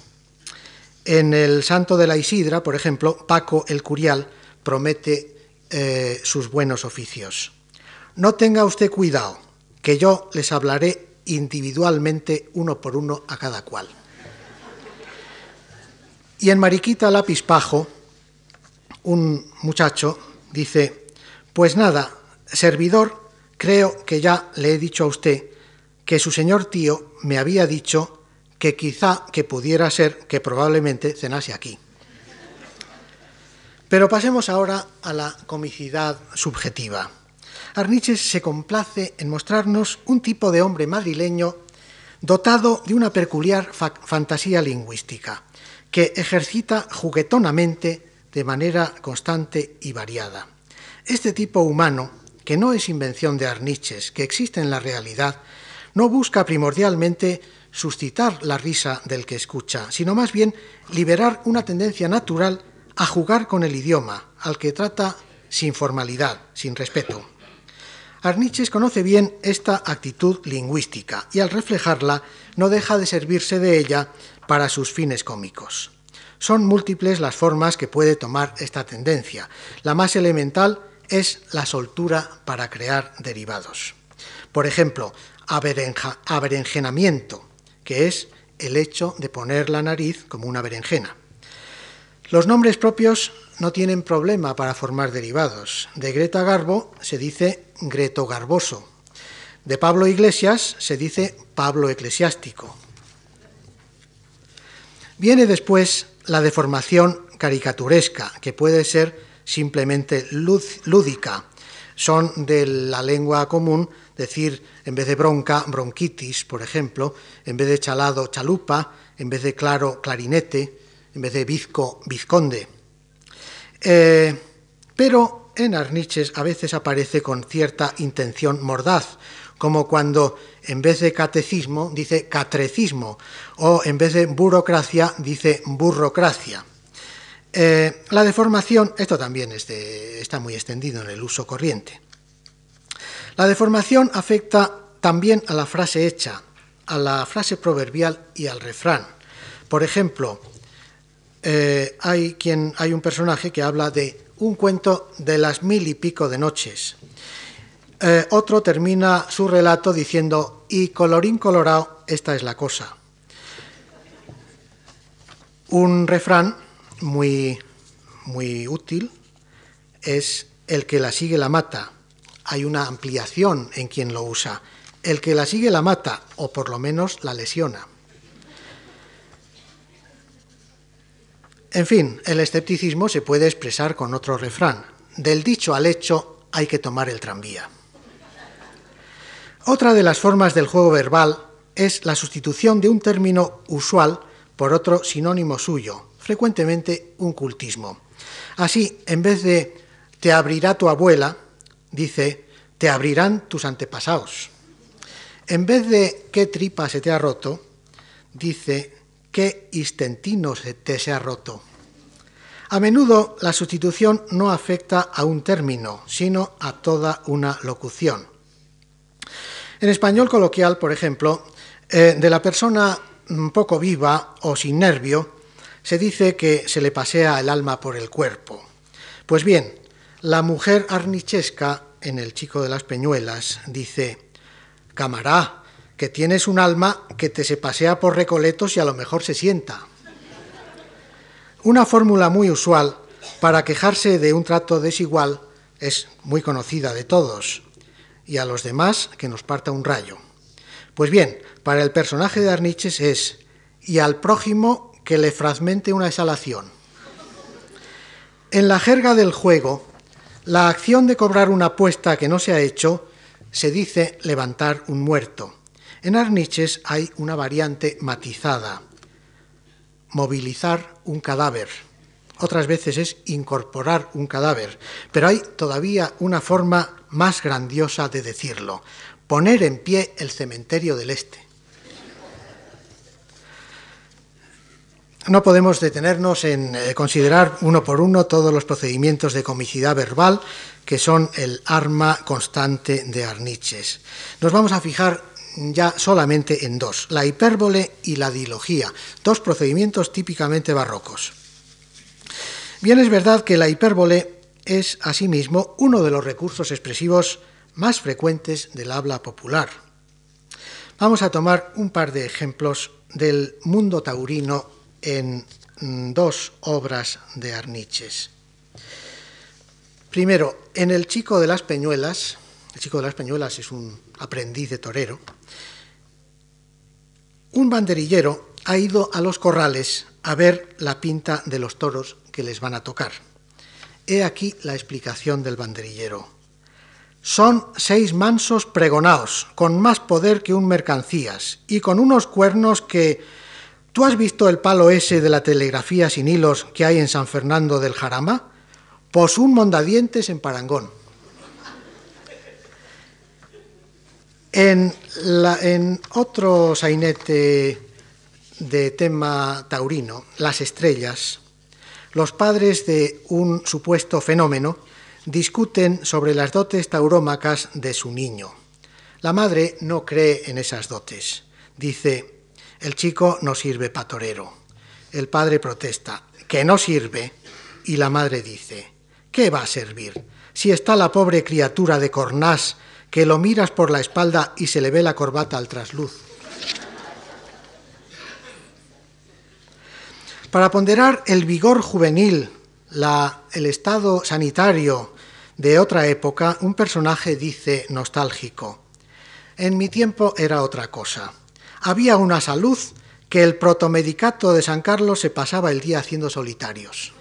En el Santo de la Isidra, por ejemplo, Paco el Curial promete eh, sus buenos oficios. No tenga usted cuidado, que yo les hablaré individualmente uno por uno a cada cual. Y en Mariquita Lapispajo, un muchacho dice, pues nada, servidor, creo que ya le he dicho a usted que su señor tío me había dicho que quizá que pudiera ser que probablemente cenase aquí. Pero pasemos ahora a la comicidad subjetiva. Arniches se complace en mostrarnos un tipo de hombre madrileño dotado de una peculiar fa fantasía lingüística, que ejercita juguetonamente de manera constante y variada. Este tipo humano, que no es invención de Arniches, que existe en la realidad, no busca primordialmente suscitar la risa del que escucha, sino más bien liberar una tendencia natural a jugar con el idioma, al que trata sin formalidad, sin respeto. Arniches conoce bien esta actitud lingüística y al reflejarla no deja de servirse de ella para sus fines cómicos. Son múltiples las formas que puede tomar esta tendencia. La más elemental es la soltura para crear derivados. Por ejemplo, aberenjenamiento, que es el hecho de poner la nariz como una berenjena. Los nombres propios no tienen problema para formar derivados. De Greta Garbo se dice Greto Garboso. De Pablo Iglesias se dice Pablo Eclesiástico. Viene después la deformación caricaturesca, que puede ser simplemente lúdica. son de la lengua común decir, en vez de bronca, bronquitis, por ejemplo, en vez de chalado, chalupa, en vez de claro, clarinete, en vez de bizco, vizconde. Eh, pero en Arniches a veces aparece con cierta intención mordaz, como cuando en vez de catecismo dice catrecismo o en vez de burocracia dice burrocracia. Eh, la deformación, esto también está muy extendido en el uso corriente. La deformación afecta también a la frase hecha, a la frase proverbial y al refrán. Por ejemplo, eh, hay, quien, hay un personaje que habla de un cuento de las mil y pico de noches. Eh, otro termina su relato diciendo, y colorín colorado, esta es la cosa. Un refrán muy, muy útil es el que la sigue la mata. Hay una ampliación en quien lo usa. El que la sigue la mata, o por lo menos la lesiona. En fin, el escepticismo se puede expresar con otro refrán. Del dicho al hecho hay que tomar el tranvía. Otra de las formas del juego verbal es la sustitución de un término usual por otro sinónimo suyo, frecuentemente un cultismo. Así, en vez de te abrirá tu abuela, dice te abrirán tus antepasados. En vez de qué tripa se te ha roto, dice qué istentino se te se ha roto. A menudo la sustitución no afecta a un término, sino a toda una locución. En español coloquial, por ejemplo, eh, de la persona un poco viva o sin nervio, se dice que se le pasea el alma por el cuerpo. Pues bien, la mujer arnichesca en El chico de las peñuelas dice, camará, que tienes un alma que te se pasea por recoletos y a lo mejor se sienta. Una fórmula muy usual para quejarse de un trato desigual es muy conocida de todos y a los demás que nos parta un rayo. Pues bien, para el personaje de Arniches es y al prójimo que le fragmente una exhalación. En la jerga del juego, la acción de cobrar una apuesta que no se ha hecho se dice levantar un muerto. En Arniches hay una variante matizada, movilizar un cadáver. Otras veces es incorporar un cadáver, pero hay todavía una forma más grandiosa de decirlo, poner en pie el cementerio del Este. No podemos detenernos en eh, considerar uno por uno todos los procedimientos de comicidad verbal que son el arma constante de Arniches. Nos vamos a fijar ya solamente en dos, la hipérbole y la dilogía, dos procedimientos típicamente barrocos. Bien es verdad que la hipérbole es asimismo uno de los recursos expresivos más frecuentes del habla popular. Vamos a tomar un par de ejemplos del mundo taurino en mm, dos obras de Arniches. Primero, en El Chico de las Peñuelas, el Chico de las Peñuelas es un aprendiz de torero, un banderillero ha ido a los corrales a ver la pinta de los toros que les van a tocar. He aquí la explicación del banderillero. Son seis mansos pregonaos, con más poder que un mercancías, y con unos cuernos que... ¿Tú has visto el palo ese de la telegrafía sin hilos que hay en San Fernando del Jarama? Pues un mondadientes en Parangón. En, en otro sainete de tema taurino, Las Estrellas, los padres de un supuesto fenómeno discuten sobre las dotes taurómacas de su niño. La madre no cree en esas dotes. Dice, el chico no sirve para torero. El padre protesta, que no sirve. Y la madre dice, ¿qué va a servir? Si está la pobre criatura de Cornás, que lo miras por la espalda y se le ve la corbata al trasluz. Para ponderar el vigor juvenil, el estado sanitario de otra época, un personaje dice nostálgico, en mi tiempo era otra cosa. Había una salud que el protomedicato de San Carlos se pasaba el día haciendo solitarios.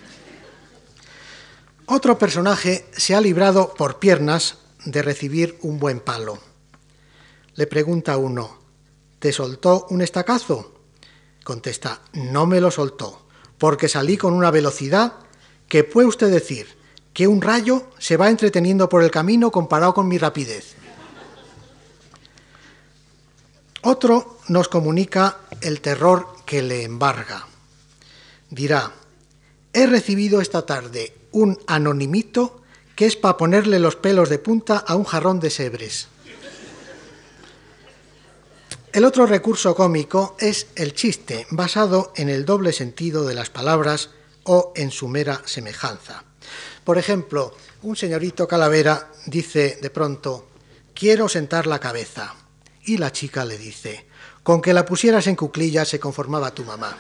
Otro personaje se ha librado por piernas de recibir un buen palo. Le pregunta uno, ¿te soltó un estacazo? Contesta, no me lo soltó, porque salí con una velocidad que puede usted decir que un rayo se va entreteniendo por el camino comparado con mi rapidez. Otro nos comunica el terror que le embarga. Dirá, he recibido esta tarde un anonimito que es para ponerle los pelos de punta a un jarrón de sebres. El otro recurso cómico es el chiste, basado en el doble sentido de las palabras o en su mera semejanza. Por ejemplo, un señorito calavera dice de pronto, quiero sentar la cabeza. Y la chica le dice, con que la pusieras en cuclillas se conformaba tu mamá.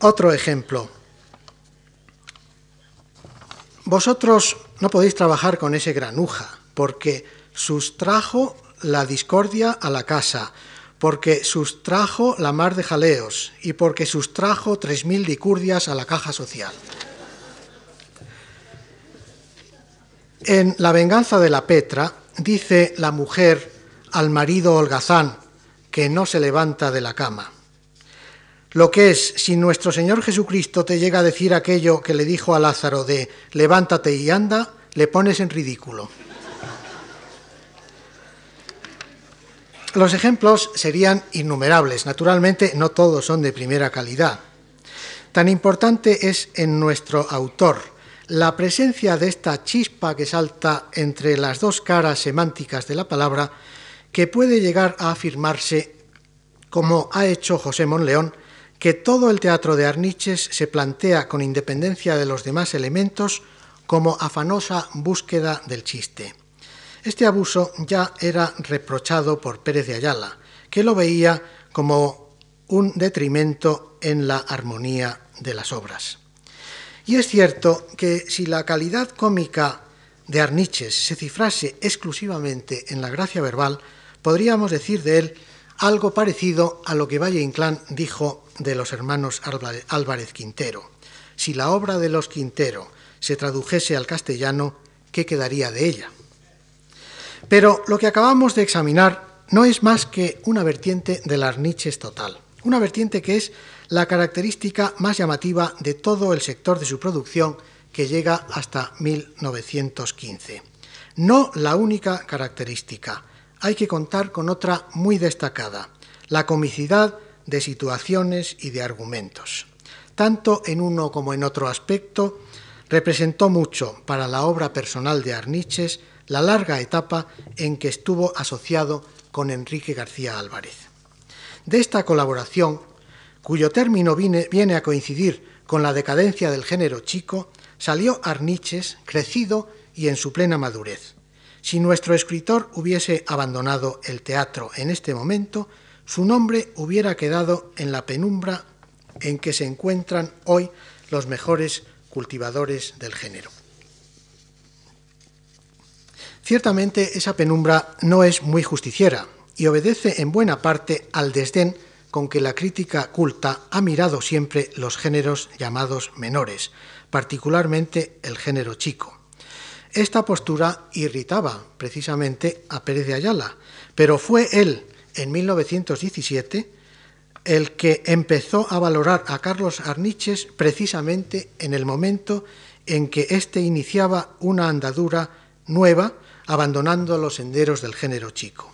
Otro ejemplo. Vosotros no podéis trabajar con ese granuja, porque sustrajo la discordia a la casa, porque sustrajo la mar de jaleos y porque sustrajo tres mil dicurdias a la caja social. En La venganza de la Petra dice la mujer al marido holgazán que no se levanta de la cama. Lo que es, si nuestro Señor Jesucristo te llega a decir aquello que le dijo a Lázaro de levántate y anda, le pones en ridículo. Los ejemplos serían innumerables. Naturalmente, no todos son de primera calidad. Tan importante es en nuestro autor la presencia de esta chispa que salta entre las dos caras semánticas de la palabra que puede llegar a afirmarse, como ha hecho José Monleón, que todo el teatro de Arniches se plantea con independencia de los demás elementos como afanosa búsqueda del chiste. Este abuso ya era reprochado por Pérez de Ayala, que lo veía como un detrimento en la armonía de las obras. Y es cierto que si la calidad cómica de Arniches se cifrase exclusivamente en la gracia verbal, podríamos decir de él algo parecido a lo que Valle Inclán dijo de los hermanos Álvarez Quintero. Si la obra de los Quintero se tradujese al castellano, ¿qué quedaría de ella? Pero lo que acabamos de examinar no es más que una vertiente de las niches total, una vertiente que es la característica más llamativa de todo el sector de su producción que llega hasta 1915. No la única característica, hay que contar con otra muy destacada, la comicidad de situaciones y de argumentos. Tanto en uno como en otro aspecto, representó mucho para la obra personal de Arniches la larga etapa en que estuvo asociado con Enrique García Álvarez. De esta colaboración, cuyo término viene, viene a coincidir con la decadencia del género chico, salió Arniches crecido y en su plena madurez. Si nuestro escritor hubiese abandonado el teatro en este momento, su nombre hubiera quedado en la penumbra en que se encuentran hoy los mejores cultivadores del género. Ciertamente esa penumbra no es muy justiciera y obedece en buena parte al desdén con que la crítica culta ha mirado siempre los géneros llamados menores, particularmente el género chico. Esta postura irritaba precisamente a Pérez de Ayala, pero fue él, en 1917, el que empezó a valorar a Carlos Arniches precisamente en el momento en que éste iniciaba una andadura nueva abandonando los senderos del género chico.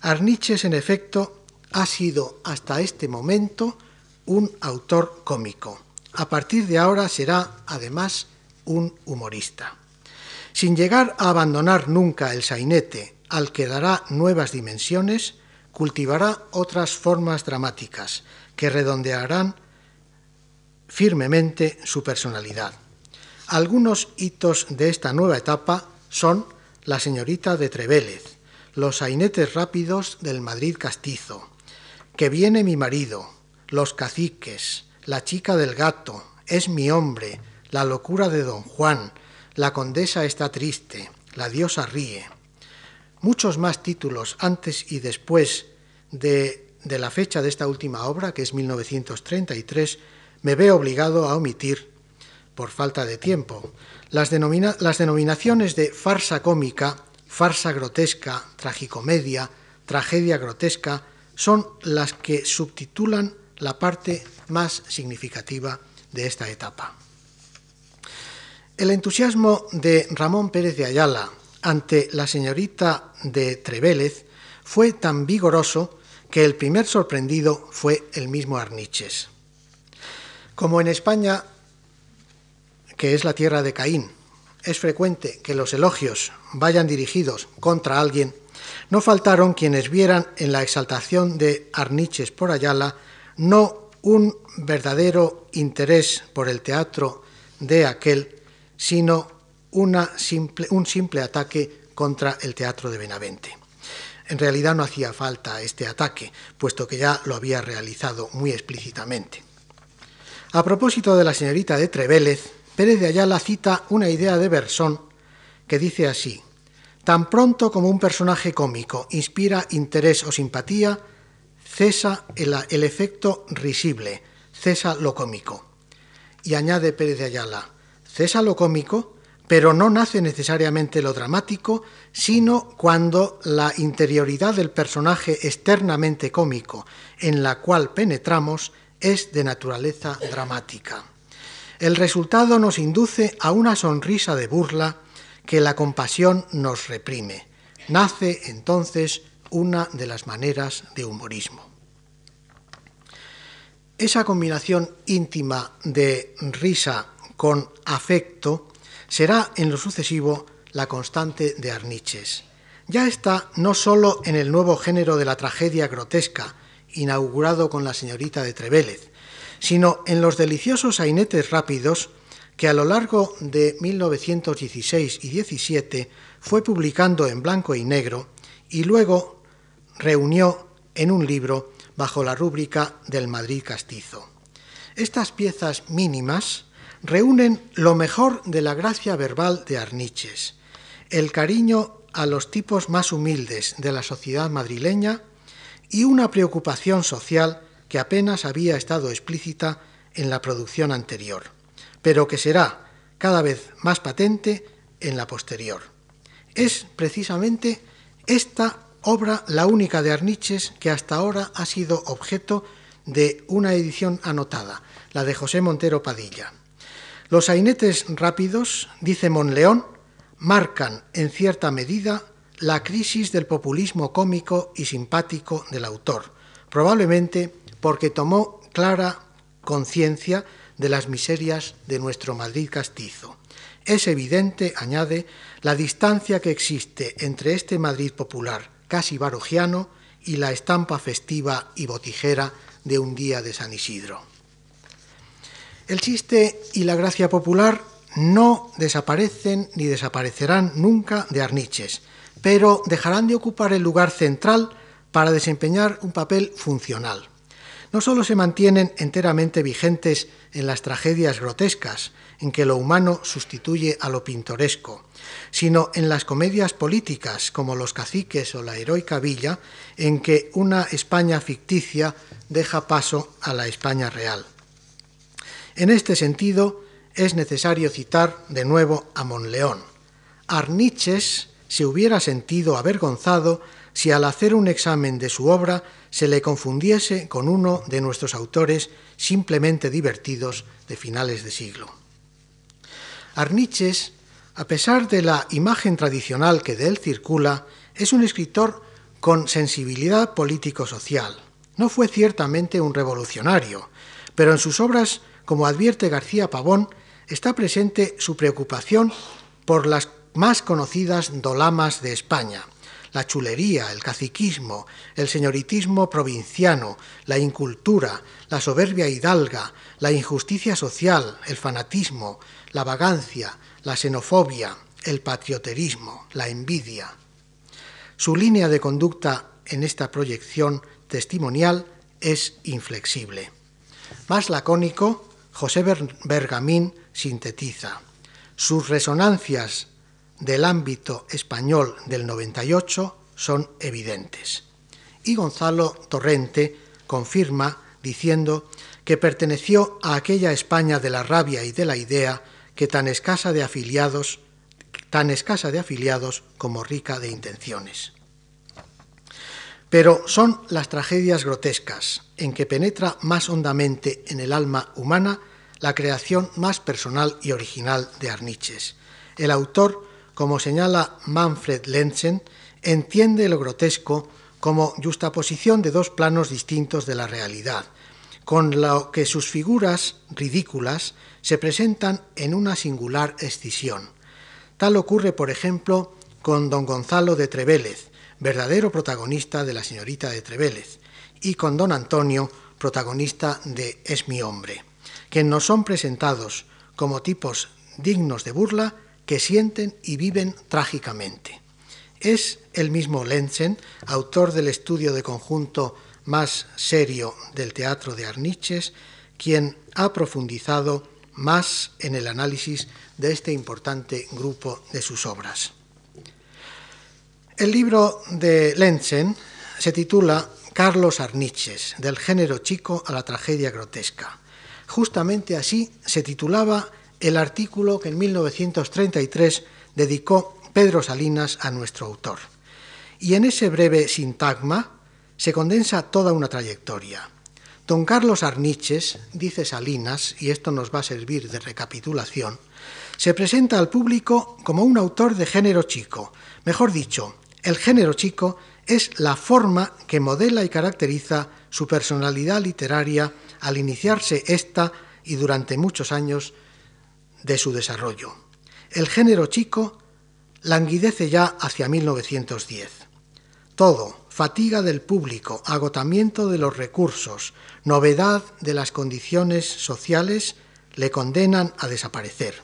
Arniches, en efecto, ha sido hasta este momento un autor cómico. A partir de ahora será, además, un humorista. Sin llegar a abandonar nunca el sainete, al que dará nuevas dimensiones, cultivará otras formas dramáticas que redondearán firmemente su personalidad. Algunos hitos de esta nueva etapa son la señorita de Trevélez, Los sainetes rápidos del Madrid castizo, Que viene mi marido, Los caciques, La chica del gato, Es mi hombre, La locura de don Juan, La condesa está triste, La diosa ríe. Muchos más títulos antes y después de, de la fecha de esta última obra, que es 1933, me veo obligado a omitir por falta de tiempo. Las, denominaciones de farsa cómica, farsa grotesca, tragicomedia, tragedia grotesca, son las que subtitulan la parte más significativa de esta etapa. El entusiasmo de Ramón Pérez de Ayala ante la señorita de Trevélez fue tan vigoroso que el primer sorprendido fue el mismo Arniches. Como en España, que es la tierra de Caín, es frecuente que los elogios vayan dirigidos contra alguien, no faltaron quienes vieran en la exaltación de Arniches por Ayala no un verdadero interés por el teatro de aquel, sino una simple, un simple ataque contra el teatro de Benavente. En realidad no hacía falta este ataque, puesto que ya lo había realizado muy explícitamente. A propósito de la señorita de Trevélez, Pérez de Ayala cita una idea de Bersón que dice así: Tan pronto como un personaje cómico inspira interés o simpatía, cesa el, el efecto risible, cesa lo cómico. Y añade Pérez de Ayala: cesa lo cómico pero no nace necesariamente lo dramático, sino cuando la interioridad del personaje externamente cómico en la cual penetramos es de naturaleza dramática. El resultado nos induce a una sonrisa de burla que la compasión nos reprime. Nace entonces una de las maneras de humorismo. Esa combinación íntima de risa con afecto será en lo sucesivo la constante de Arniches. Ya está no sólo en el nuevo género de la tragedia grotesca, inaugurado con la señorita de Trevélez, sino en los deliciosos sainetes rápidos que a lo largo de 1916 y 17 fue publicando en blanco y negro y luego reunió en un libro bajo la rúbrica del Madrid castizo. Estas piezas mínimas reúnen lo mejor de la gracia verbal de Arniches, el cariño a los tipos más humildes de la sociedad madrileña y una preocupación social que apenas había estado explícita en la producción anterior, pero que será cada vez más patente en la posterior. Es precisamente esta obra la única de Arniches que hasta ahora ha sido objeto de una edición anotada, la de José Montero Padilla. Los sainetes rápidos, dice Monleón, marcan en cierta medida la crisis del populismo cómico y simpático del autor, probablemente porque tomó clara conciencia de las miserias de nuestro Madrid castizo. Es evidente, añade, la distancia que existe entre este Madrid popular casi barogiano y la estampa festiva y botijera de un día de San Isidro. El chiste y la gracia popular no desaparecen ni desaparecerán nunca de Arniches, pero dejarán de ocupar el lugar central para desempeñar un papel funcional. No solo se mantienen enteramente vigentes en las tragedias grotescas, en que lo humano sustituye a lo pintoresco, sino en las comedias políticas como Los caciques o la heroica villa, en que una España ficticia deja paso a la España real. En este sentido, es necesario citar de nuevo a Monleón. Arniches se hubiera sentido avergonzado si al hacer un examen de su obra se le confundiese con uno de nuestros autores simplemente divertidos de finales de siglo. Arniches, a pesar de la imagen tradicional que de él circula, es un escritor con sensibilidad político-social. No fue ciertamente un revolucionario, pero en sus obras como advierte García Pavón, está presente su preocupación por las más conocidas dolamas de España, la chulería, el caciquismo, el señoritismo provinciano, la incultura, la soberbia hidalga, la injusticia social, el fanatismo, la vagancia, la xenofobia, el patrioterismo, la envidia. Su línea de conducta en esta proyección testimonial es inflexible. Más lacónico, José Bergamín sintetiza. Sus resonancias del ámbito español del 98 son evidentes. Y Gonzalo Torrente confirma diciendo que perteneció a aquella España de la rabia y de la idea que tan escasa de afiliados, tan escasa de afiliados como rica de intenciones. Pero son las tragedias grotescas, en que penetra más hondamente en el alma humana la creación más personal y original de Arniches. El autor, como señala Manfred Lenzen, entiende lo grotesco como justaposición de dos planos distintos de la realidad, con lo que sus figuras ridículas se presentan en una singular escisión. Tal ocurre, por ejemplo, con don Gonzalo de Trevélez, verdadero protagonista de la señorita de Trevélez, y con don Antonio, protagonista de Es mi hombre, que nos son presentados como tipos dignos de burla que sienten y viven trágicamente. Es el mismo Lenzen, autor del estudio de conjunto más serio del teatro de Arniches, quien ha profundizado más en el análisis de este importante grupo de sus obras. El libro de Lenzen se titula Carlos Arniches, del género chico a la tragedia grotesca. Justamente así se titulaba el artículo que en 1933 dedicó Pedro Salinas a nuestro autor. Y en ese breve sintagma se condensa toda una trayectoria. Don Carlos Arniches, dice Salinas, y esto nos va a servir de recapitulación, se presenta al público como un autor de género chico. Mejor dicho, el género chico es la forma que modela y caracteriza su personalidad literaria al iniciarse esta y durante muchos años de su desarrollo. El género chico languidece ya hacia 1910. Todo, fatiga del público, agotamiento de los recursos, novedad de las condiciones sociales, le condenan a desaparecer.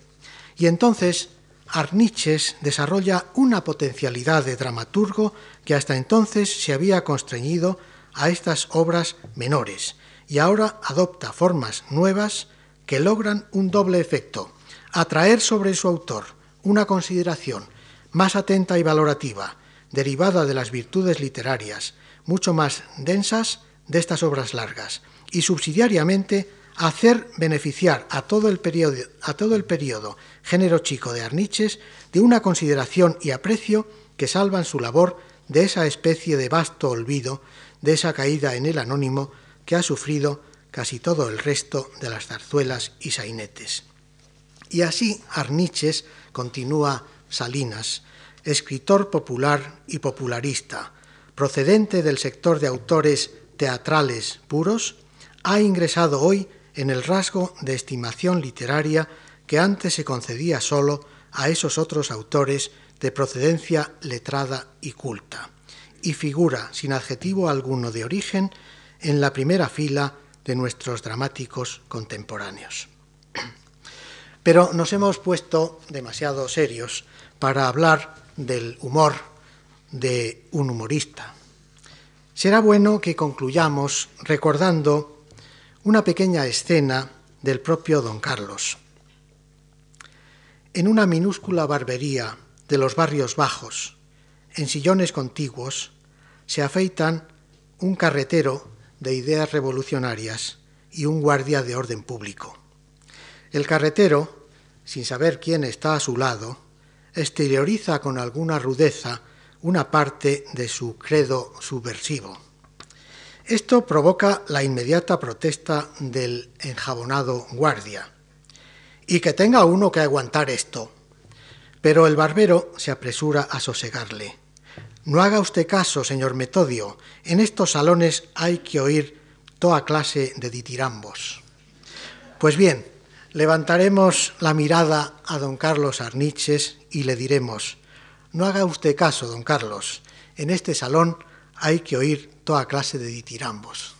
Y entonces Arniches desarrolla una potencialidad de dramaturgo que hasta entonces se había constreñido a estas obras menores y ahora adopta formas nuevas que logran un doble efecto, atraer sobre su autor una consideración más atenta y valorativa, derivada de las virtudes literarias, mucho más densas de estas obras largas, y subsidiariamente hacer beneficiar a todo el periodo, a todo el periodo género chico de Arniches de una consideración y aprecio que salvan su labor de esa especie de vasto olvido, de esa caída en el anónimo que ha sufrido casi todo el resto de las zarzuelas y sainetes. Y así Arniches, continúa Salinas, escritor popular y popularista, procedente del sector de autores teatrales puros, ha ingresado hoy en el rasgo de estimación literaria que antes se concedía solo a esos otros autores de procedencia letrada y culta, y figura sin adjetivo alguno de origen en la primera fila de nuestros dramáticos contemporáneos. Pero nos hemos puesto demasiado serios para hablar del humor de un humorista. Será bueno que concluyamos recordando una pequeña escena del propio don Carlos. En una minúscula barbería de los barrios bajos, en sillones contiguos, se afeitan un carretero de ideas revolucionarias y un guardia de orden público. El carretero, sin saber quién está a su lado, exterioriza con alguna rudeza una parte de su credo subversivo. Esto provoca la inmediata protesta del enjabonado guardia. Y que tenga uno que aguantar esto. Pero el barbero se apresura a sosegarle. No haga usted caso, señor Metodio. En estos salones hay que oír toda clase de ditirambos. Pues bien, levantaremos la mirada a don Carlos Arniches y le diremos, no haga usted caso, don Carlos, en este salón hay que oír toda clase de ditirambos.